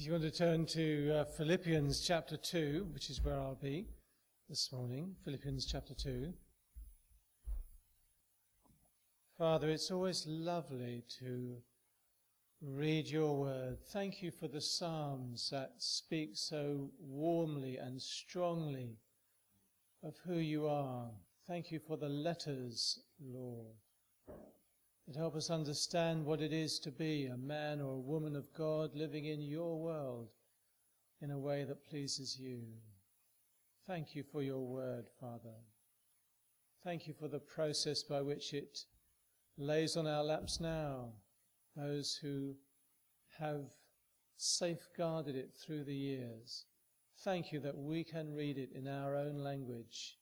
If you want to turn to uh, Philippians chapter 2, which is where I'll be this morning, Philippians chapter 2. Father, it's always lovely to read your word. Thank you for the Psalms that speak so warmly and strongly of who you are. Thank you for the letters, Lord, that help us understand what it is to be a man or a woman of God living in your world in a way that pleases you. Thank you for your word, Father. Thank you for the process by which it lays on our laps now, those who have safeguarded it through the years. Thank you that we can read it in our own language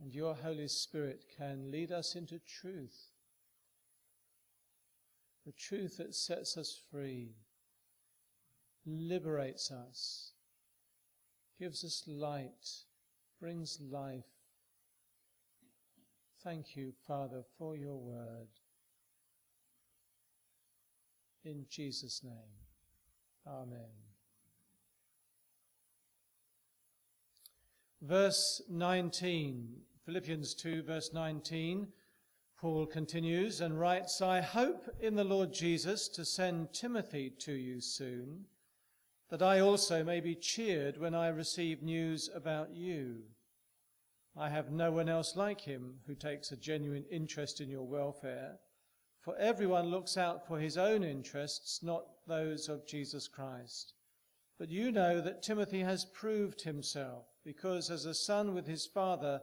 and your Holy Spirit can lead us into truth. The truth that sets us free, liberates us, gives us light, brings life. Thank you, Father, for your word. In Jesus' name, Amen. Verse 19, Philippians 2, verse 19, Paul continues and writes, I hope in the Lord Jesus to send Timothy to you soon, that I also may be cheered when I receive news about you. I have no one else like him who takes a genuine interest in your welfare, for everyone looks out for his own interests, not those of Jesus Christ. But you know that Timothy has proved himself, because as a son with his father,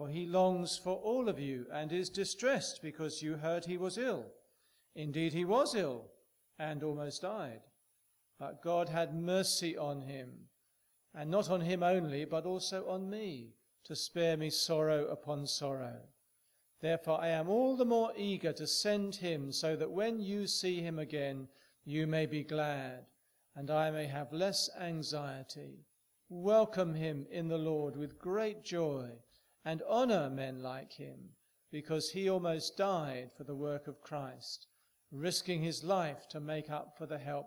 For he longs for all of you and is distressed because you heard he was ill. Indeed, he was ill and almost died. But God had mercy on him, and not on him only, but also on me, to spare me sorrow upon sorrow. Therefore, I am all the more eager to send him, so that when you see him again, you may be glad, and I may have less anxiety. Welcome him in the Lord with great joy, and honor men like him, because he almost died for the work of Christ, risking his life to make up for the help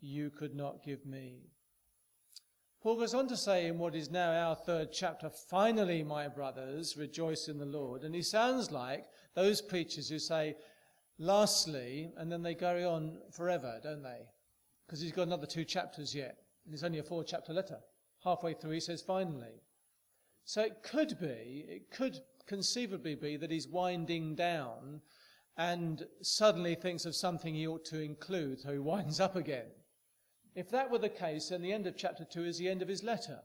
you could not give me. Paul goes on to say in what is now our third chapter, finally, my brothers, rejoice in the Lord. And he sounds like those preachers who say, lastly, and then they carry on forever, don't they? Because he's got another two chapters yet. And it's only a four chapter letter. Halfway through, he says, finally. So it could be, it could conceivably be that he's winding down and suddenly thinks of something he ought to include, so he winds up again. If that were the case, then the end of chapter 2 is the end of his letter.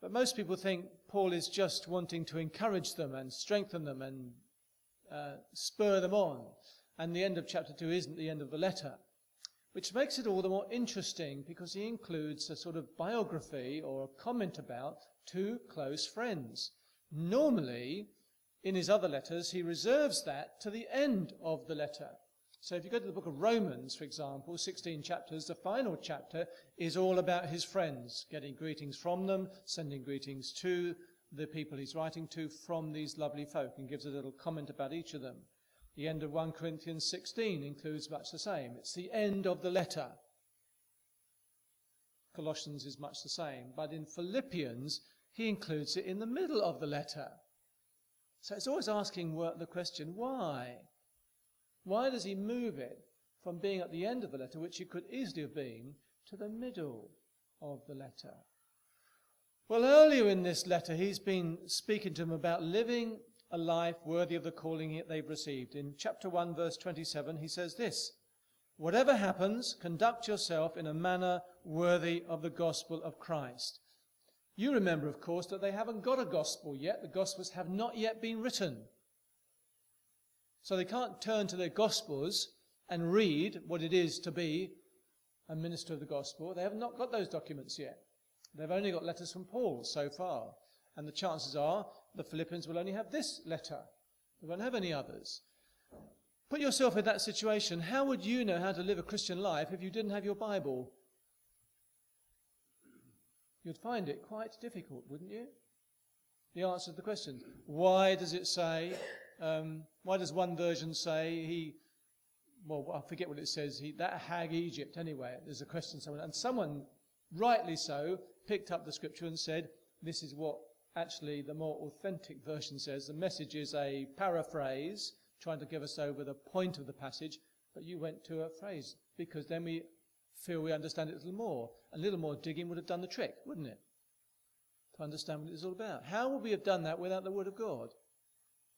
But most people think Paul is just wanting to encourage them and strengthen them and uh, spur them on. And the end of chapter 2 isn't the end of the letter which makes it all the more interesting because he includes a sort of biography or a comment about two close friends. Normally, in his other letters, he reserves that to the end of the letter. So if you go to the book of Romans, for example, 16 chapters, the final chapter is all about his friends, getting greetings from them, sending greetings to the people he's writing to from these lovely folk, and gives a little comment about each of them. The end of 1 Corinthians 16 includes much the same. It's the end of the letter. Colossians is much the same. But in Philippians, he includes it in the middle of the letter. So it's always asking the question, why? Why does he move it from being at the end of the letter, which it could easily have been, to the middle of the letter? Well, earlier in this letter, he's been speaking to them about living a life worthy of the calling they've received. In chapter 1, verse 27, he says this Whatever happens, conduct yourself in a manner worthy of the gospel of Christ. You remember, of course, that they haven't got a gospel yet. The gospels have not yet been written. So they can't turn to their gospels and read what it is to be a minister of the gospel. They have not got those documents yet. They've only got letters from Paul so far. And the chances are the Philippians will only have this letter. They won't have any others. Put yourself in that situation. How would you know how to live a Christian life if you didn't have your Bible? You'd find it quite difficult, wouldn't you? The answer to the question. Why does it say, um, why does one version say he, well, I forget what it says, he, that hag Egypt, anyway. There's a question, someone, and someone, rightly so, picked up the scripture and said, this is what actually the more authentic version says. The message is a paraphrase trying to give us over the point of the passage, but you went to a phrase because then we feel we understand it a little more. A little more digging would have done the trick, wouldn't it? To understand what it's all about. How would we have done that without the Word of God,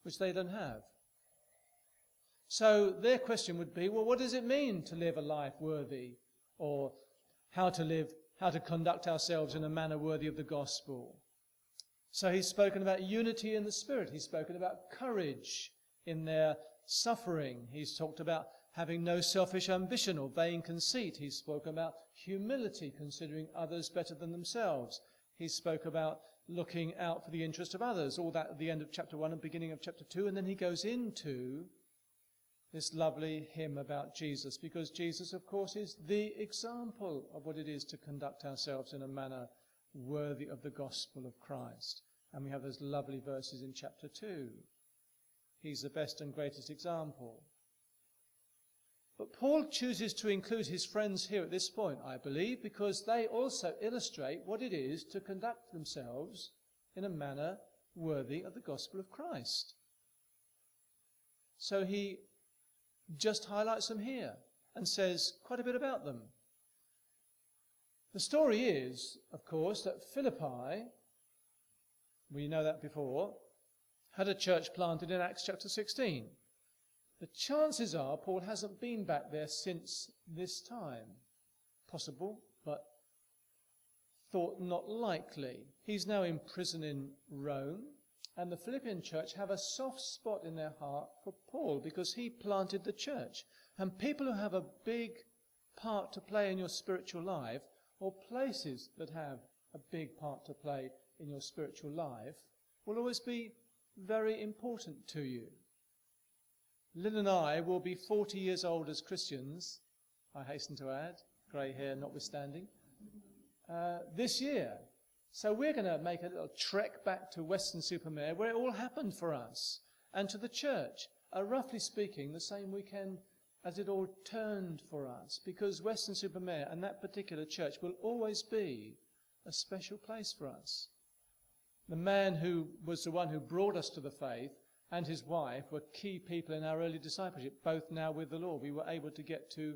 which they don't have? So their question would be, well, what does it mean to live a life worthy? Or how to live, how to conduct ourselves in a manner worthy of the gospel? So he's spoken about unity in the Spirit. He's spoken about courage in their suffering. He's talked about having no selfish ambition or vain conceit. He spoke about humility, considering others better than themselves. He spoke about looking out for the interest of others, all that at the end of chapter 1 and beginning of chapter 2. And then he goes into this lovely hymn about Jesus, because Jesus, of course, is the example of what it is to conduct ourselves in a manner worthy of the gospel of Christ. And we have those lovely verses in chapter 2. He's the best and greatest example. But Paul chooses to include his friends here at this point, I believe, because they also illustrate what it is to conduct themselves in a manner worthy of the gospel of Christ. So he just highlights them here and says quite a bit about them. The story is, of course, that Philippi, we know that before, had a church planted in Acts chapter 16. The chances are Paul hasn't been back there since this time. Possible, but thought not likely. He's now in prison in Rome, and the Philippian church have a soft spot in their heart for Paul because he planted the church. And people who have a big part to play in your spiritual life, or places that have a big part to play in your spiritual life, will always be very important to you. Lynn and I will be 40 years old as Christians, I hasten to add, grey hair notwithstanding, uh, this year. So we're going to make a little trek back to Weston-super-Mare where it all happened for us and to the church. Uh, roughly speaking, the same weekend as it all turned for us because Weston-super-Mare and that particular church will always be a special place for us. The man who was the one who brought us to the faith and his wife were key people in our early discipleship, both now with the Lord. We were able to get to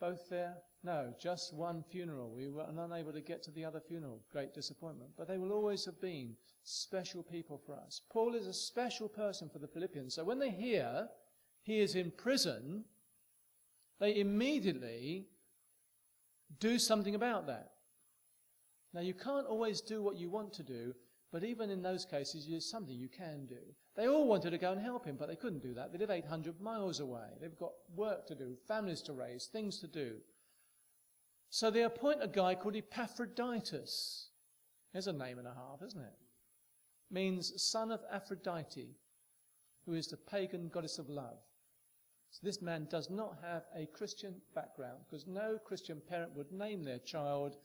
both their, no, just one funeral. We were unable to get to the other funeral. Great disappointment. But they will always have been special people for us. Paul is a special person for the Philippians. So when they hear he is in prison, they immediately do something about that. Now, you can't always do what you want to do, but even in those cases, there's something you can do. They all wanted to go and help him, but they couldn't do that. They live 800 miles away. They've got work to do, families to raise, things to do. So they appoint a guy called Epaphroditus. There's a name and a half, isn't it? Means son of Aphrodite, who is the pagan goddess of love. So this man does not have a Christian background because no Christian parent would name their child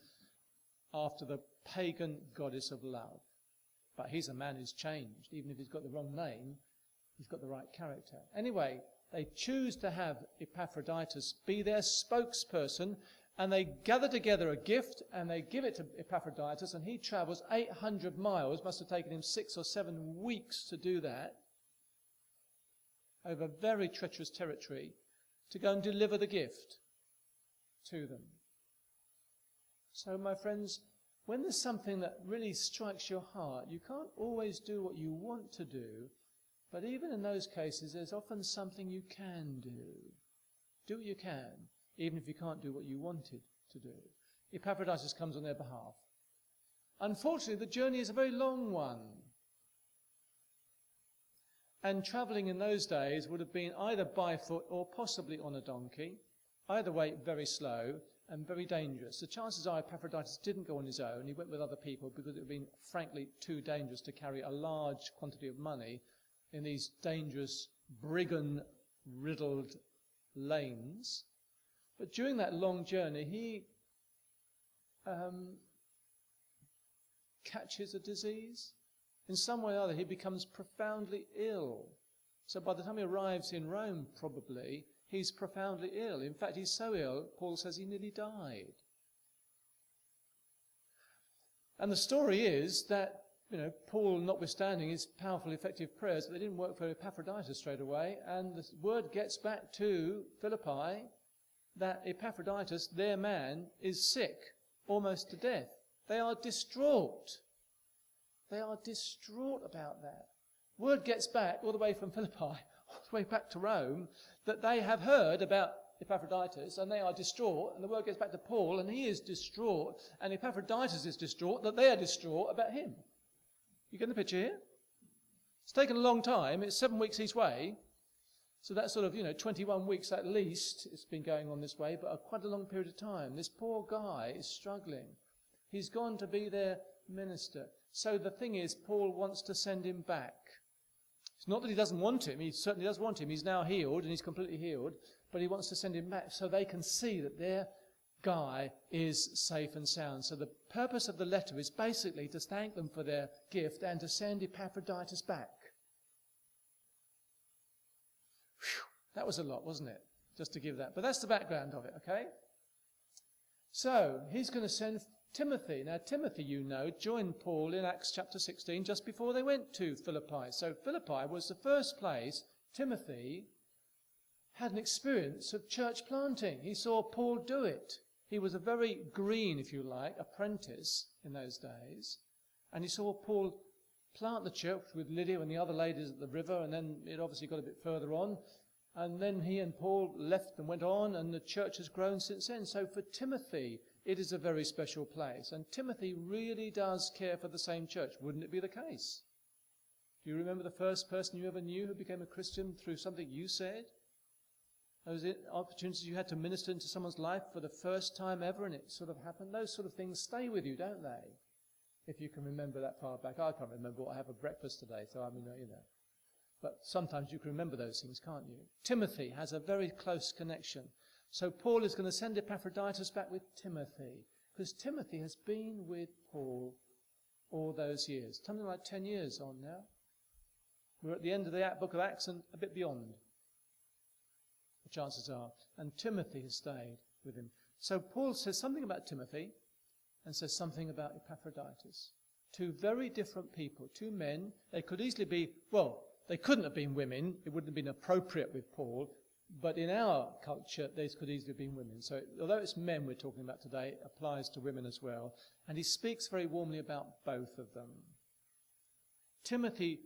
after the pagan goddess of love. But he's a man who's changed. Even if he's got the wrong name, he's got the right character. Anyway, they choose to have Epaphroditus be their spokesperson, and they gather together a gift and they give it to Epaphroditus, and he travels 800 miles, must have taken him six or seven weeks to do that, over very treacherous territory, to go and deliver the gift to them. So, my friends, when there's something that really strikes your heart, you can't always do what you want to do, but even in those cases, there's often something you can do. Do what you can, even if you can't do what you wanted to do. Epaphroditus comes on their behalf. Unfortunately, the journey is a very long one. And travelling in those days would have been either by foot or possibly on a donkey. Either way, very slow and very dangerous. The chances are Epaphroditus didn't go on his own. He went with other people because it would have been, frankly, too dangerous to carry a large quantity of money in these dangerous, brigand riddled lanes. But during that long journey, he um, catches a disease. In some way or other, he becomes profoundly ill. So by the time he arrives in Rome, probably, he's profoundly ill. In fact, he's so ill, Paul says he nearly died. And the story is that, you know, Paul, notwithstanding his powerful, effective prayers, they didn't work for Epaphroditus straight away. And the word gets back to Philippi that Epaphroditus, their man, is sick, almost to death. They are distraught. They are distraught about that. Word gets back all the way from Philippi all the way back to Rome, that they have heard about Epaphroditus and they are distraught. And the word gets back to Paul and he is distraught. And Epaphroditus is distraught that they are distraught about him. You get the picture here? It's taken a long time. It's seven weeks each way. So that's sort of, you know, 21 weeks at least it's been going on this way, but a, quite a long period of time. This poor guy is struggling. He's gone to be their minister. So the thing is, Paul wants to send him back. It's not that he doesn't want him, he certainly does want him. He's now healed and he's completely healed, but he wants to send him back so they can see that their guy is safe and sound. So the purpose of the letter is basically to thank them for their gift and to send Epaphroditus back. Whew, that was a lot, wasn't it? Just to give that. But that's the background of it, okay? So he's going to send Timothy. Now, Timothy, you know, joined Paul in Acts chapter 16 just before they went to Philippi. So, Philippi was the first place Timothy had an experience of church planting. He saw Paul do it. He was a very green, if you like, apprentice in those days. And he saw Paul plant the church with Lydia and the other ladies at the river, and then it obviously got a bit further on. And then he and Paul left and went on, and the church has grown since then. So for Timothy, it is a very special place. And Timothy really does care for the same church. Wouldn't it be the case? Do you remember the first person you ever knew who became a Christian through something you said? Those opportunities you had to minister into someone's life for the first time ever and it sort of happened. Those sort of things stay with you, don't they? If you can remember that far back. I can't remember what I have for breakfast today, so I mean, you know. But sometimes you can remember those things, can't you? Timothy has a very close connection so Paul is going to send Epaphroditus back with Timothy, because Timothy has been with Paul all those years. Something like 10 years on now. We're at the end of the book of Acts and a bit beyond, the chances are. And Timothy has stayed with him. So Paul says something about Timothy and says something about Epaphroditus. Two very different people, two men. They could easily be, well, they couldn't have been women. It wouldn't have been appropriate with Paul. But in our culture, these could easily have been women. So although it's men we're talking about today, it applies to women as well. And he speaks very warmly about both of them. Timothy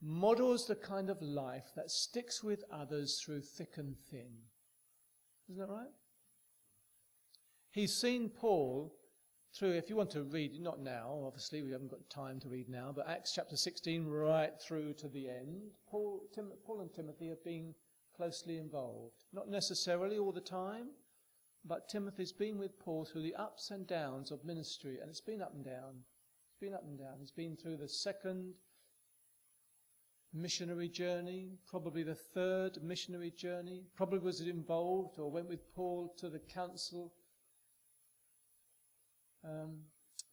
models the kind of life that sticks with others through thick and thin. Isn't that right? He's seen Paul through, if you want to read, not now, obviously, we haven't got time to read now, but Acts chapter 16 right through to the end. Paul, Tim, Paul and Timothy have been closely involved. Not necessarily all the time, but Timothy's been with Paul through the ups and downs of ministry, and it's been up and down. It's been up and down. He's been through the second missionary journey, probably the third missionary journey, probably was involved or went with Paul to the council, um,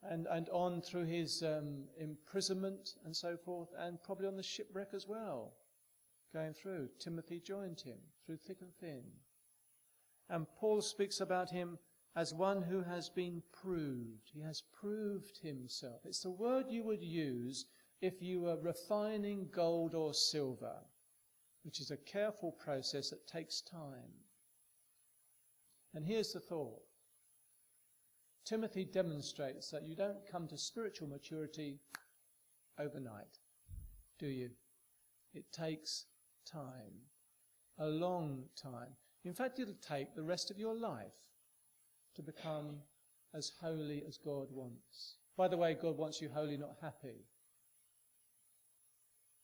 and, and on through his um, imprisonment and so forth, and probably on the shipwreck as well going through. Timothy joined him through thick and thin. And Paul speaks about him as one who has been proved. He has proved himself. It's the word you would use if you were refining gold or silver, which is a careful process that takes time. And here's the thought. Timothy demonstrates that you don't come to spiritual maturity overnight, do you? It takes time, a long time. In fact, it'll take the rest of your life to become as holy as God wants. By the way, God wants you holy, not happy.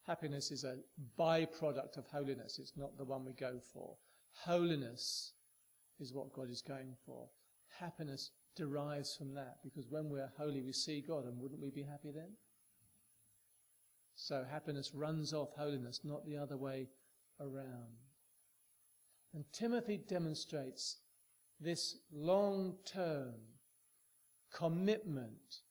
Happiness is a byproduct of holiness. It's not the one we go for. Holiness is what God is going for. Happiness derives from that because when we're holy, we see God, and wouldn't we be happy then? So happiness runs off holiness, not the other way around. And Timothy demonstrates this long term commitment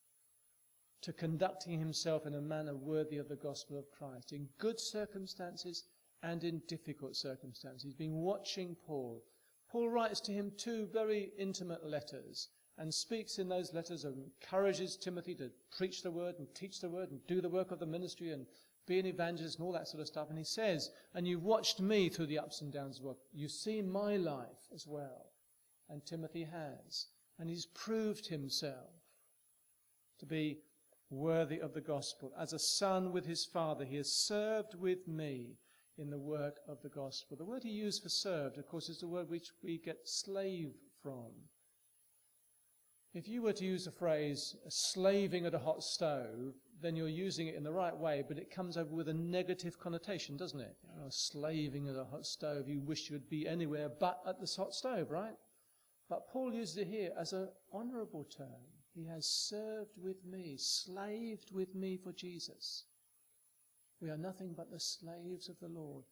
to conducting himself in a manner worthy of the gospel of Christ, in good circumstances and in difficult circumstances. He's been watching Paul. Paul writes to him two very intimate letters and speaks in those letters and encourages Timothy to preach the word and teach the word and do the work of the ministry and be an evangelist and all that sort of stuff. And he says, and you've watched me through the ups and downs of work. You've seen my life as well. And Timothy has. And he's proved himself to be worthy of the gospel. As a son with his father, he has served with me in the work of the gospel. The word he used for served, of course, is the word which we get slave from. If you were to use the phrase slaving at a hot stove, then you're using it in the right way, but it comes over with a negative connotation, doesn't it? You know, slaving at a hot stove, you wish you'd be anywhere but at this hot stove, right? But Paul uses it here as an honorable term. He has served with me, slaved with me for Jesus. We are nothing but the slaves of the Lord.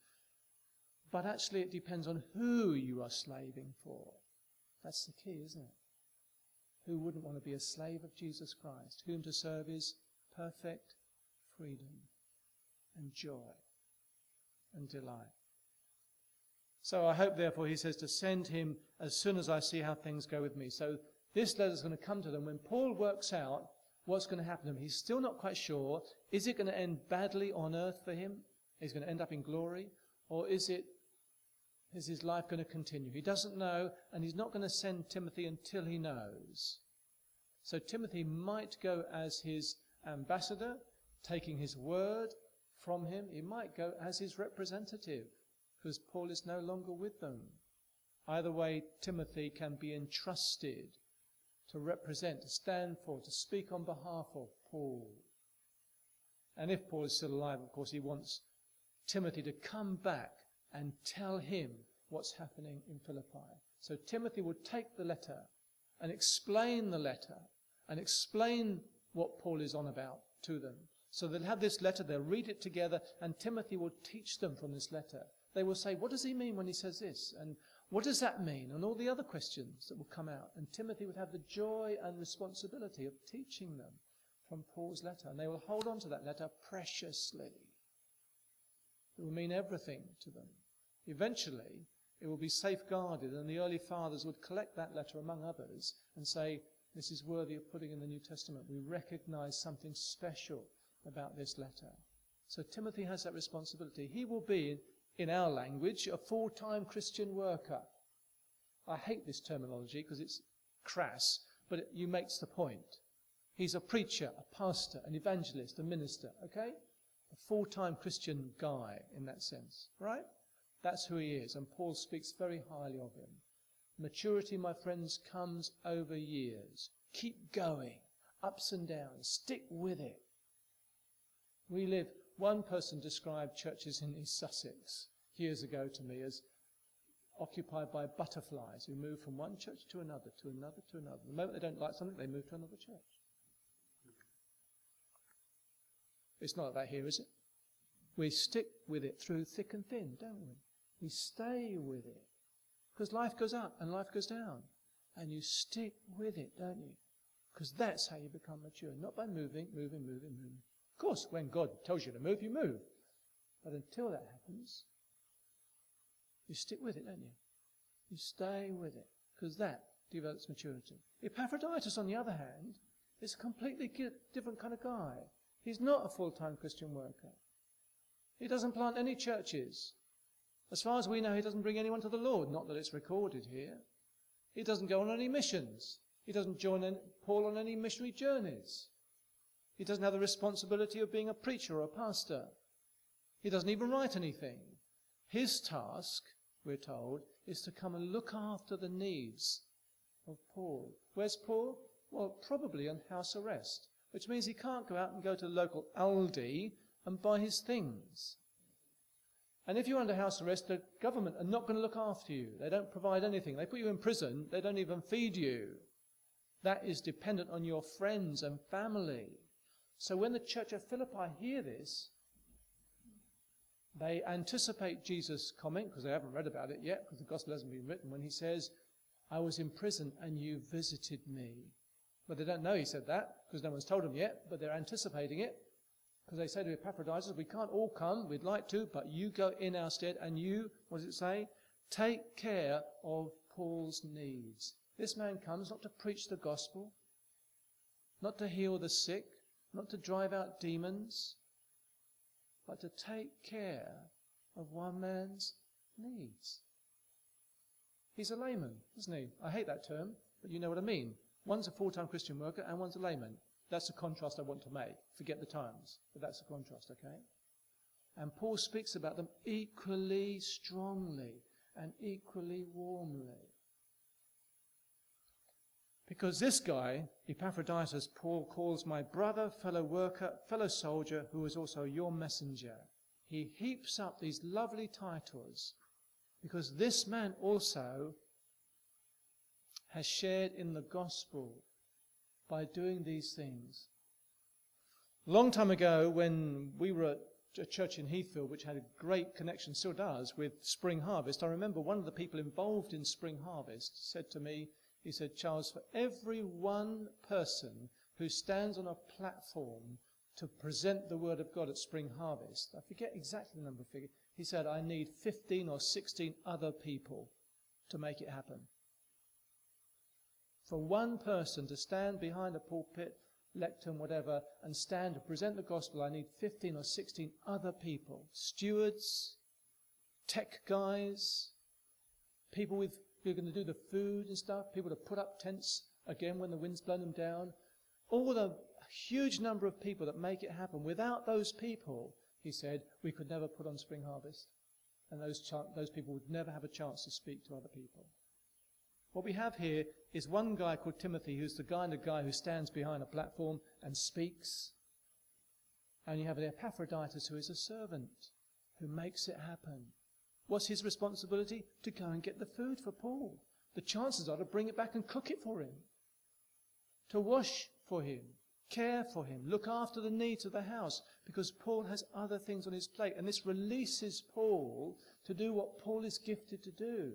But actually, it depends on who you are slaving for. That's the key, isn't it? Who wouldn't want to be a slave of Jesus Christ? Whom to serve is perfect freedom and joy and delight. So I hope, therefore, he says, to send him as soon as I see how things go with me. So this letter is going to come to them when Paul works out what's going to happen to him. He's still not quite sure. Is it going to end badly on earth for him? He's going to end up in glory? Or is it is his life going to continue? He doesn't know, and he's not going to send Timothy until he knows. So Timothy might go as his ambassador, taking his word from him. He might go as his representative, because Paul is no longer with them. Either way, Timothy can be entrusted to represent, to stand for, to speak on behalf of Paul. And if Paul is still alive, of course, he wants Timothy to come back and tell him what's happening in Philippi. So Timothy would take the letter and explain the letter and explain what Paul is on about to them. So they'll have this letter, they'll read it together, and Timothy will teach them from this letter. They will say, What does he mean when he says this? And what does that mean? And all the other questions that will come out. And Timothy would have the joy and responsibility of teaching them from Paul's letter. And they will hold on to that letter preciously. It will mean everything to them. Eventually, it will be safeguarded, and the early fathers would collect that letter among others and say, This is worthy of putting in the New Testament. We recognize something special about this letter. So Timothy has that responsibility. He will be, in our language, a full time Christian worker. I hate this terminology because it's crass, but it you makes the point. He's a preacher, a pastor, an evangelist, a minister, okay? A full time Christian guy in that sense, right? That's who he is, and Paul speaks very highly of him. Maturity, my friends, comes over years. Keep going, ups and downs, stick with it. We live, one person described churches in East Sussex years ago to me as occupied by butterflies who move from one church to another, to another, to another. The moment they don't like something, they move to another church. It's not like that here, is it? We stick with it through thick and thin, don't we? We stay with it. Because life goes up and life goes down. And you stick with it, don't you? Because that's how you become mature. Not by moving, moving, moving, moving. Of course, when God tells you to move, you move. But until that happens, you stick with it, don't you? You stay with it. Because that develops maturity. Epaphroditus, on the other hand, is a completely different kind of guy. He's not a full-time Christian worker. He doesn't plant any churches. As far as we know, he doesn't bring anyone to the Lord. Not that it's recorded here. He doesn't go on any missions. He doesn't join Paul on any missionary journeys. He doesn't have the responsibility of being a preacher or a pastor. He doesn't even write anything. His task, we're told, is to come and look after the needs of Paul. Where's Paul? Well, probably on house arrest, which means he can't go out and go to the local Aldi and buy his things. And if you're under house arrest, the government are not going to look after you. They don't provide anything. They put you in prison, they don't even feed you. That is dependent on your friends and family. So when the church of Philippi hear this, they anticipate Jesus' comment, because they haven't read about it yet, because the gospel hasn't been written, when he says, I was in prison and you visited me. But they don't know he said that, because no one's told them yet, but they're anticipating it. Because they say to Epaphroditus, we can't all come, we'd like to, but you go in our stead and you, what does it say? Take care of Paul's needs. This man comes not to preach the gospel, not to heal the sick, not to drive out demons, but to take care of one man's needs. He's a layman, isn't he? I hate that term, but you know what I mean. One's a full-time Christian worker and one's a layman. That's the contrast I want to make. Forget the times, but that's the contrast, okay? And Paul speaks about them equally strongly and equally warmly. Because this guy, Epaphroditus, Paul calls my brother, fellow worker, fellow soldier, who is also your messenger. He heaps up these lovely titles because this man also has shared in the gospel by doing these things. Long time ago, when we were at a church in Heathfield, which had a great connection, still does, with Spring Harvest, I remember one of the people involved in Spring Harvest said to me, he said, Charles, for every one person who stands on a platform to present the Word of God at Spring Harvest, I forget exactly the number of figures, he said, I need 15 or 16 other people to make it happen. For one person to stand behind a pulpit, lectern, whatever, and stand to present the gospel, I need 15 or 16 other people. Stewards, tech guys, people with who are going to do the food and stuff, people to put up tents again when the wind's blown them down. All the huge number of people that make it happen. Without those people, he said, we could never put on spring harvest. And those, ch- those people would never have a chance to speak to other people. What we have here is one guy called Timothy, who's the kind of guy who stands behind a platform and speaks. And you have an Epaphroditus, who is a servant, who makes it happen. What's his responsibility? To go and get the food for Paul. The chances are to bring it back and cook it for him, to wash for him, care for him, look after the needs of the house, because Paul has other things on his plate. And this releases Paul to do what Paul is gifted to do.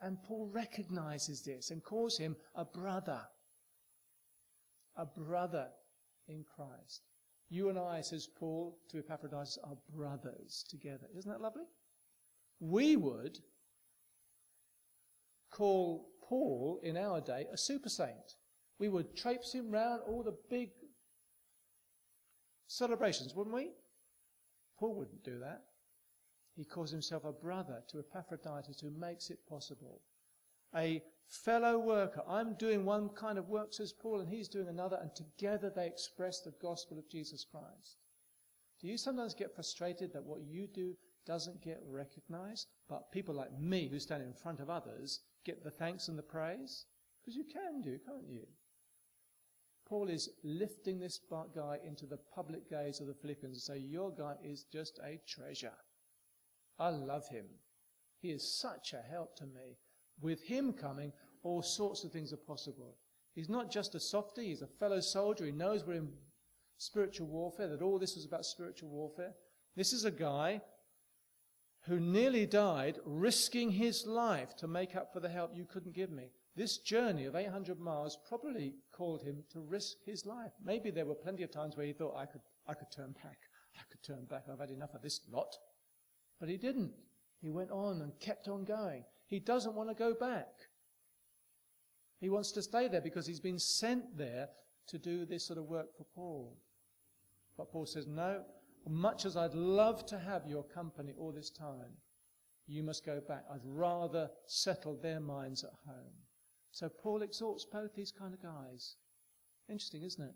And Paul recognizes this and calls him a brother. A brother in Christ. You and I, says Paul to Epaphroditus, are brothers together. Isn't that lovely? We would call Paul in our day a super saint. We would traipse him round all the big celebrations, wouldn't we? Paul wouldn't do that. He calls himself a brother to Epaphroditus who makes it possible. A fellow worker. I'm doing one kind of work, says Paul, and he's doing another, and together they express the gospel of Jesus Christ. Do you sometimes get frustrated that what you do doesn't get recognized, but people like me who stand in front of others get the thanks and the praise? Because you can do, can't you? Paul is lifting this guy into the public gaze of the Philippians and say, Your guy is just a treasure. I love him. He is such a help to me. With him coming, all sorts of things are possible. He's not just a softy, he's a fellow soldier. He knows we're in spiritual warfare, that all this was about spiritual warfare. This is a guy who nearly died risking his life to make up for the help you couldn't give me. This journey of 800 miles probably called him to risk his life. Maybe there were plenty of times where he thought, I could, I could turn back. I could turn back. I've had enough of this lot. But he didn't. He went on and kept on going. He doesn't want to go back. He wants to stay there because he's been sent there to do this sort of work for Paul. But Paul says, no, much as I'd love to have your company all this time, you must go back. I'd rather settle their minds at home. So Paul exhorts both these kind of guys. Interesting, isn't it?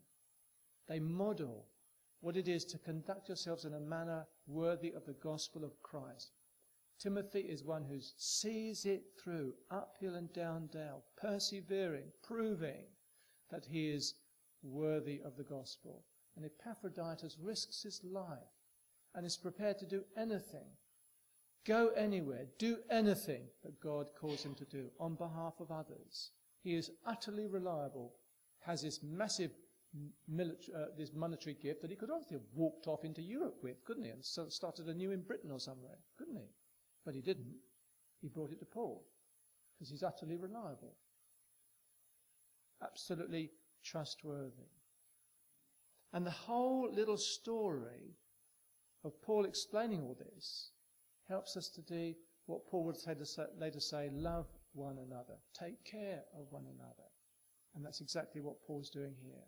They model what it is to conduct yourselves in a manner worthy of the gospel of Christ. Timothy is one who sees it through, uphill and down dale, persevering, proving that he is worthy of the gospel. And Epaphroditus risks his life and is prepared to do anything go anywhere, do anything that God calls him to do on behalf of others. He is utterly reliable, has this massive military, uh, this monetary gift that he could obviously have walked off into Europe with, couldn't he, and started anew in Britain or somewhere, couldn't he? But he didn't. He brought it to Paul because he's utterly reliable, absolutely trustworthy. And the whole little story of Paul explaining all this helps us to do what Paul would say to later say, love one another, take care of one another. And that's exactly what Paul's doing here.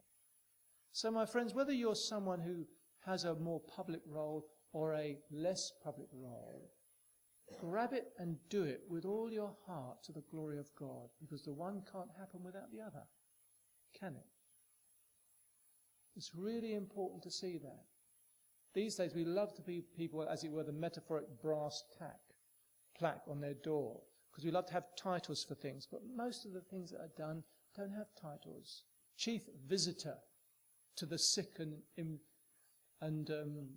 So, my friends, whether you're someone who has a more public role or a less public role, grab it and do it with all your heart to the glory of God, because the one can't happen without the other, can it? It's really important to see that. These days, we love to be people, as it were, the metaphoric brass tack, plaque on their door, because we love to have titles for things, but most of the things that are done don't have titles. Chief visitor to the sick and, and um,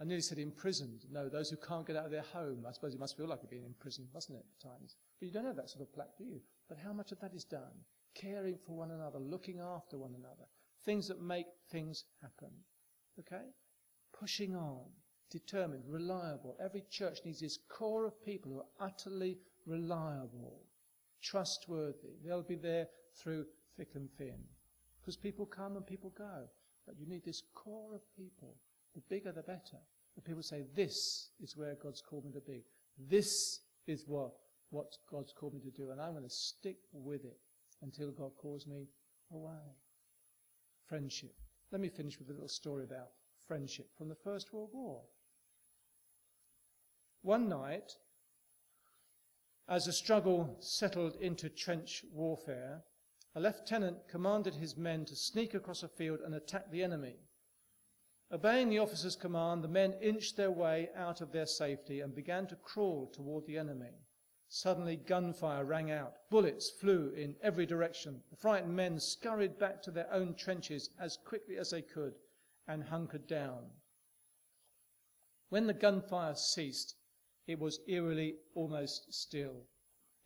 I nearly said imprisoned. No, those who can't get out of their home. I suppose it must feel like being imprisoned, mustn't it, at times? But you don't have that sort of plaque, do you? But how much of that is done? Caring for one another, looking after one another, things that make things happen. Okay? Pushing on, determined, reliable. Every church needs this core of people who are utterly reliable, trustworthy. They'll be there through thick and thin. Because people come and people go. But you need this core of people. The bigger the better. The people say, this is where God's called me to be. This is what, what God's called me to do. And I'm going to stick with it until God calls me away. Friendship. Let me finish with a little story about friendship from the First World War. One night, as the struggle settled into trench warfare, a lieutenant commanded his men to sneak across a field and attack the enemy. Obeying the officer's command, the men inched their way out of their safety and began to crawl toward the enemy. Suddenly, gunfire rang out. Bullets flew in every direction. The frightened men scurried back to their own trenches as quickly as they could and hunkered down. When the gunfire ceased, it was eerily almost still,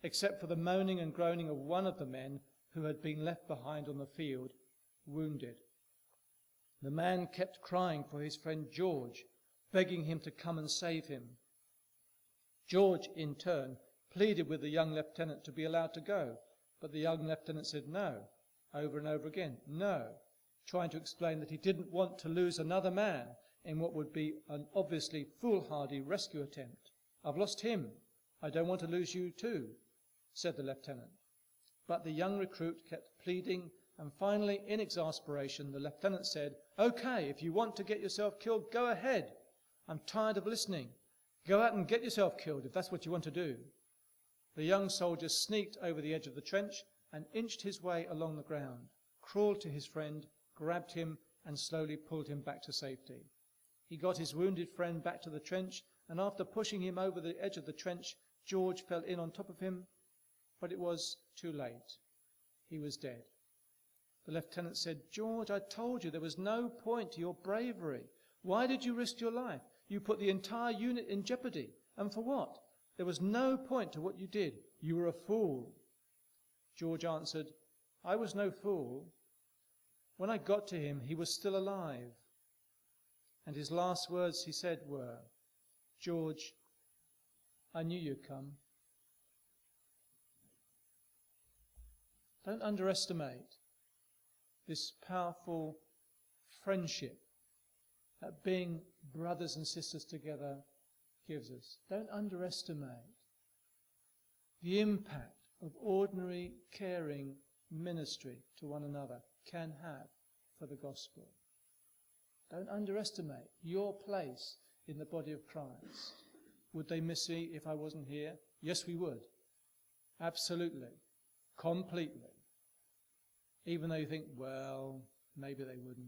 except for the moaning and groaning of one of the men who had been left behind on the field, wounded. The man kept crying for his friend George, begging him to come and save him. George, in turn, pleaded with the young lieutenant to be allowed to go, but the young lieutenant said no, over and over again, no, trying to explain that he didn't want to lose another man in what would be an obviously foolhardy rescue attempt. I've lost him. I don't want to lose you too, said the lieutenant. But the young recruit kept pleading, and finally, in exasperation, the lieutenant said, Okay, if you want to get yourself killed, go ahead. I'm tired of listening. Go out and get yourself killed if that's what you want to do. The young soldier sneaked over the edge of the trench and inched his way along the ground, crawled to his friend, grabbed him, and slowly pulled him back to safety. He got his wounded friend back to the trench, and after pushing him over the edge of the trench, George fell in on top of him but it was too late. He was dead. The lieutenant said, George, I told you there was no point to your bravery. Why did you risk your life? You put the entire unit in jeopardy. And for what? There was no point to what you did. You were a fool. George answered, I was no fool. When I got to him, he was still alive. And his last words he said were, George, I knew you'd come. Don't underestimate this powerful friendship that being brothers and sisters together gives us. Don't underestimate the impact of ordinary caring ministry to one another can have for the gospel. Don't underestimate your place in the body of Christ. Would they miss me if I wasn't here? Yes, we would. Absolutely. Completely even though you think, well, maybe they wouldn't.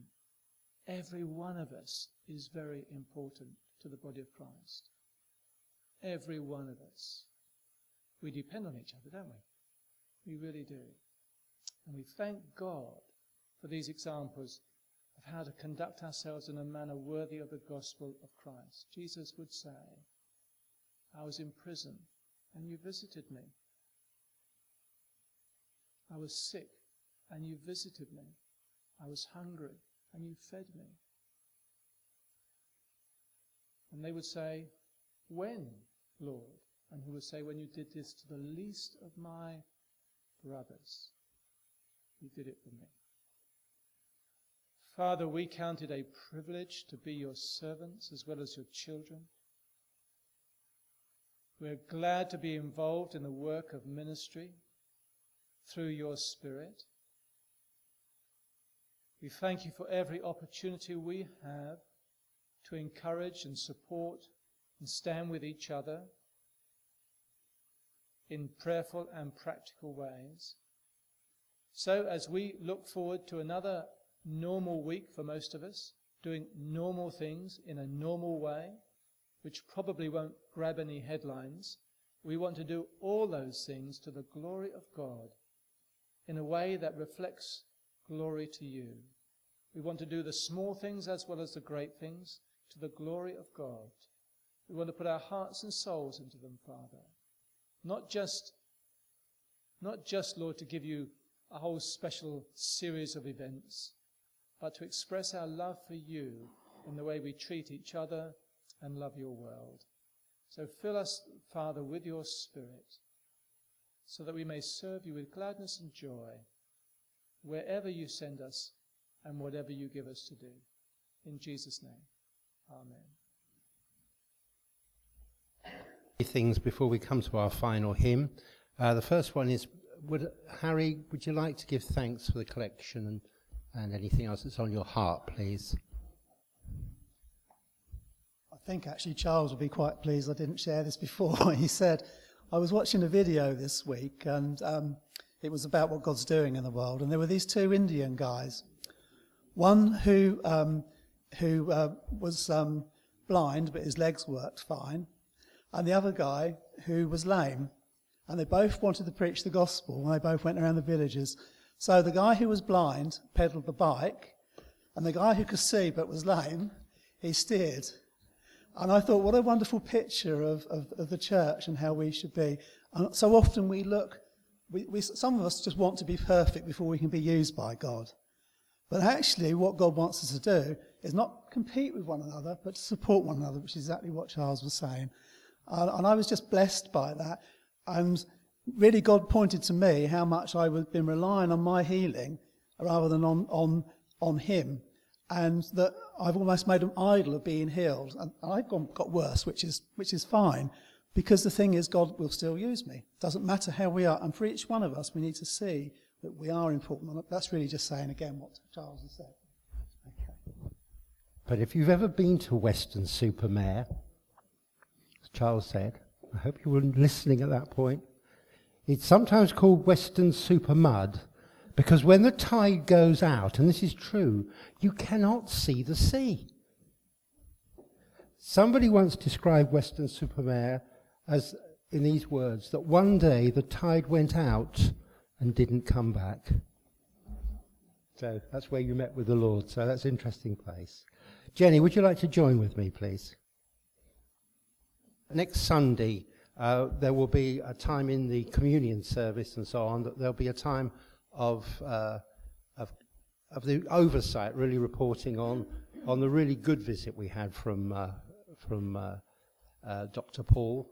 Every one of us is very important to the body of Christ. Every one of us. We depend on each other, don't we? We really do. And we thank God for these examples of how to conduct ourselves in a manner worthy of the gospel of Christ. Jesus would say, I was in prison and you visited me. I was sick and you visited me. I was hungry and you fed me. And they would say, When, Lord? And he would say, When you did this to the least of my brothers, you did it for me. Father, we count it a privilege to be your servants as well as your children. We're glad to be involved in the work of ministry through your Spirit. We thank you for every opportunity we have to encourage and support and stand with each other in prayerful and practical ways. So, as we look forward to another normal week for most of us, doing normal things in a normal way, which probably won't grab any headlines. We want to do all those things to the glory of God in a way that reflects glory to you. We want to do the small things as well as the great things to the glory of God. We want to put our hearts and souls into them, Father. Not just, not just, Lord, to give you a whole special series of events, but to express our love for you in the way we treat each other and love your world. So fill us, Father, with your Spirit, so that we may serve you with gladness and joy wherever you send us and whatever you give us to do. In Jesus' name, Amen. Things before we come to our final hymn. Uh, the first one is would, Harry, would you like to give thanks for the collection and, and anything else that's on your heart, please? I think actually Charles would be quite pleased I didn't share this before. he said, I was watching a video this week and um, it was about what God's doing in the world. And there were these two Indian guys. One who, um, who uh, was um, blind, but his legs worked fine. And the other guy who was lame. And they both wanted to preach the gospel. And they both went around the villages. So the guy who was blind pedaled the bike. And the guy who could see but was lame, he steered. And I thought, what a wonderful picture of, of, of the church and how we should be. And so often we look, we, we, some of us just want to be perfect before we can be used by God. But actually, what God wants us to do is not compete with one another, but to support one another, which is exactly what Charles was saying. And, and I was just blessed by that. And really, God pointed to me how much I had been relying on my healing rather than on, on, on Him. And that I've almost made an idol of being healed. And I've gone, got worse, which is, which is fine. Because the thing is, God will still use me. Doesn't matter how we are. And for each one of us, we need to see that we are important. That's really just saying again what Charles has said. Okay. But if you've ever been to Weston-super-Mare, as Charles said, I hope you were listening at that point. It's sometimes called Western Super Mud, because when the tide goes out, and this is true, you cannot see the sea. Somebody once described Weston-super-Mare as in these words that one day the tide went out and didn't come back. So that's where you met with the Lord. So that's an interesting place. Jenny, would you like to join with me, please? Next Sunday, uh, there will be a time in the communion service and so on, that there'll be a time of, uh, of, of the oversight, really reporting on, on the really good visit we had from, uh, from uh, uh, Dr. Paul.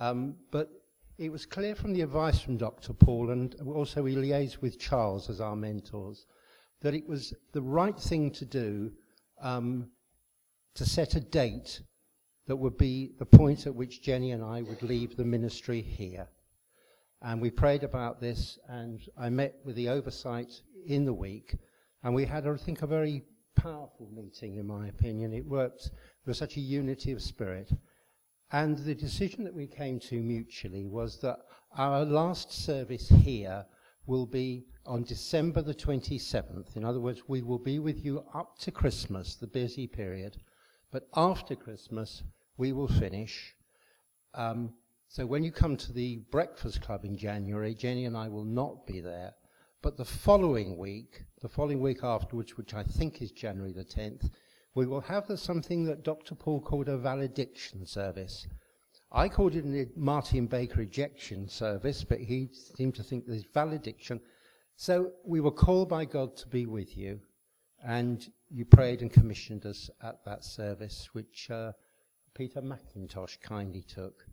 Um, but it was clear from the advice from Dr. Paul, and also we liaised with Charles as our mentors, that it was the right thing to do um, to set a date that would be the point at which Jenny and I would leave the ministry here. And we prayed about this, and I met with the oversight in the week, and we had, I think, a very powerful meeting, in my opinion. It worked, there was such a unity of spirit. And the decision that we came to mutually was that our last service here will be on December the 27th. In other words, we will be with you up to Christmas, the busy period. But after Christmas, we will finish. Um, so when you come to the Breakfast Club in January, Jenny and I will not be there. But the following week, the following week afterwards, which I think is January the 10th, we will have something that Dr. Paul called a valediction service. I called it a Martin Baker ejection service, but he seemed to think there's valediction. So we were called by God to be with you, and you prayed and commissioned us at that service, which uh, Peter McIntosh kindly took.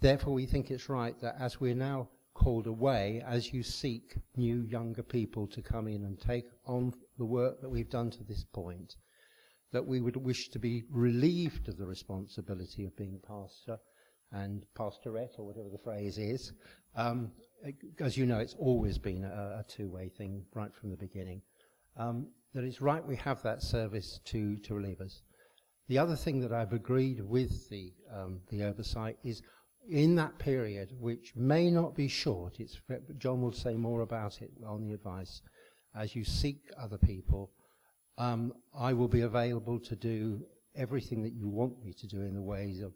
Therefore, we think it's right that as we're now called away, as you seek new, younger people to come in and take on the work that we've done to this point, that we would wish to be relieved of the responsibility of being pastor and pastorette, or whatever the phrase is. Um, as you know, it's always been a, a two-way thing right from the beginning. Um, that it's right we have that service to, to relieve us. The other thing that I've agreed with the, um, the oversight is in that period, which may not be short, it's, John will say more about it on the advice, as you seek other people, um, I will be available to do everything that you want me to do in the ways of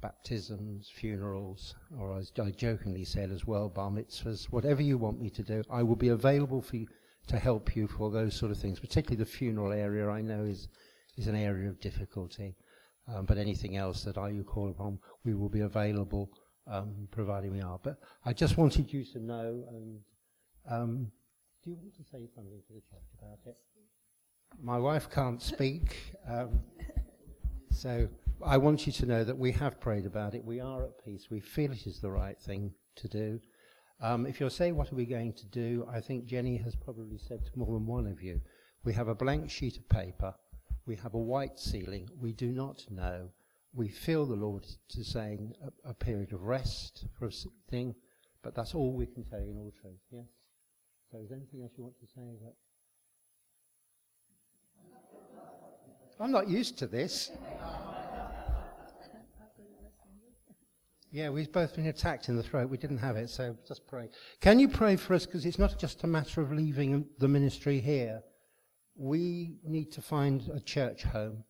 baptisms, funerals, or as I jokingly said as well, bar mitzvahs, whatever you want me to do, I will be available for you to help you for those sort of things. Particularly the funeral area, I know is is an area of difficulty. Um, but anything else that I you call upon, we will be available, um, providing we are. But I just wanted you to know. And um, do you want to say something to the church about it? My wife can't speak, um, so I want you to know that we have prayed about it. We are at peace. We feel it is the right thing to do. Um, if you're saying, what are we going to do? I think Jenny has probably said to more than one of you, we have a blank sheet of paper. We have a white ceiling. We do not know. We feel the Lord is saying a, a period of rest for a thing, but that's all we can tell you in all truth. Yes? So is there anything else you want to say? I'm not used to this. Yeah, we've both been attacked in the throat. We didn't have it, so just pray. Can you pray for us? Because it's not just a matter of leaving the ministry here. We need to find a church home.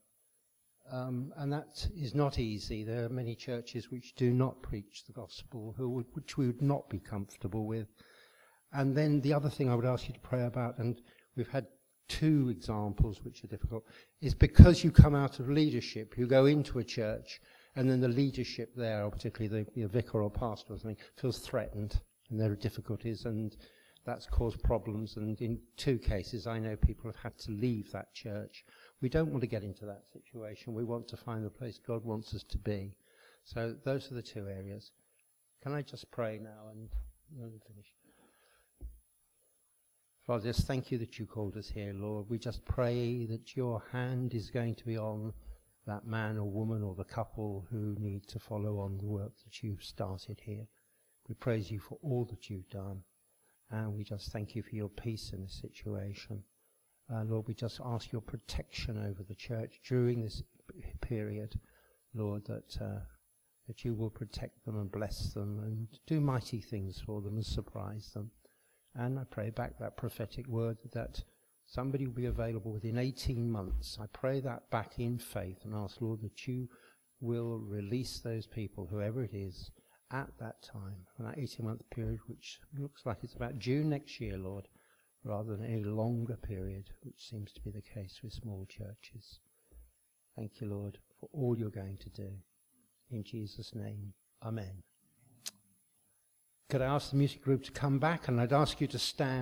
Um, and that is not easy. There are many churches which do not preach the gospel, who, which we would not be comfortable with. And then the other thing I would ask you to pray about, and we've had two examples which are difficult, is because you come out of leadership, you go into a church, and then the leadership there, or particularly the vicar or pastor or something, feels threatened, and there are difficulties, and that's caused problems. And in two cases, I know people have had to leave that church. We don't want to get into that situation. We want to find the place God wants us to be. So those are the two areas. Can I just pray now and, and finish? Father, just thank you that you called us here, Lord. We just pray that your hand is going to be on that man or woman or the couple who need to follow on the work that you've started here. We praise you for all that you've done. And we just thank you for your peace in this situation. Uh, Lord, we just ask your protection over the church during this period, Lord, that, uh, that you will protect them and bless them and do mighty things for them and surprise them. And I pray back that prophetic word that somebody will be available within 18 months. I pray that back in faith and ask, Lord, that you will release those people, whoever it is, at that time, for that 18 month period, which looks like it's about June next year, Lord, rather than a longer period, which seems to be the case with small churches. Thank you, Lord, for all you're going to do. In Jesus' name, Amen. Could I ask the music group to come back and I'd ask you to stand?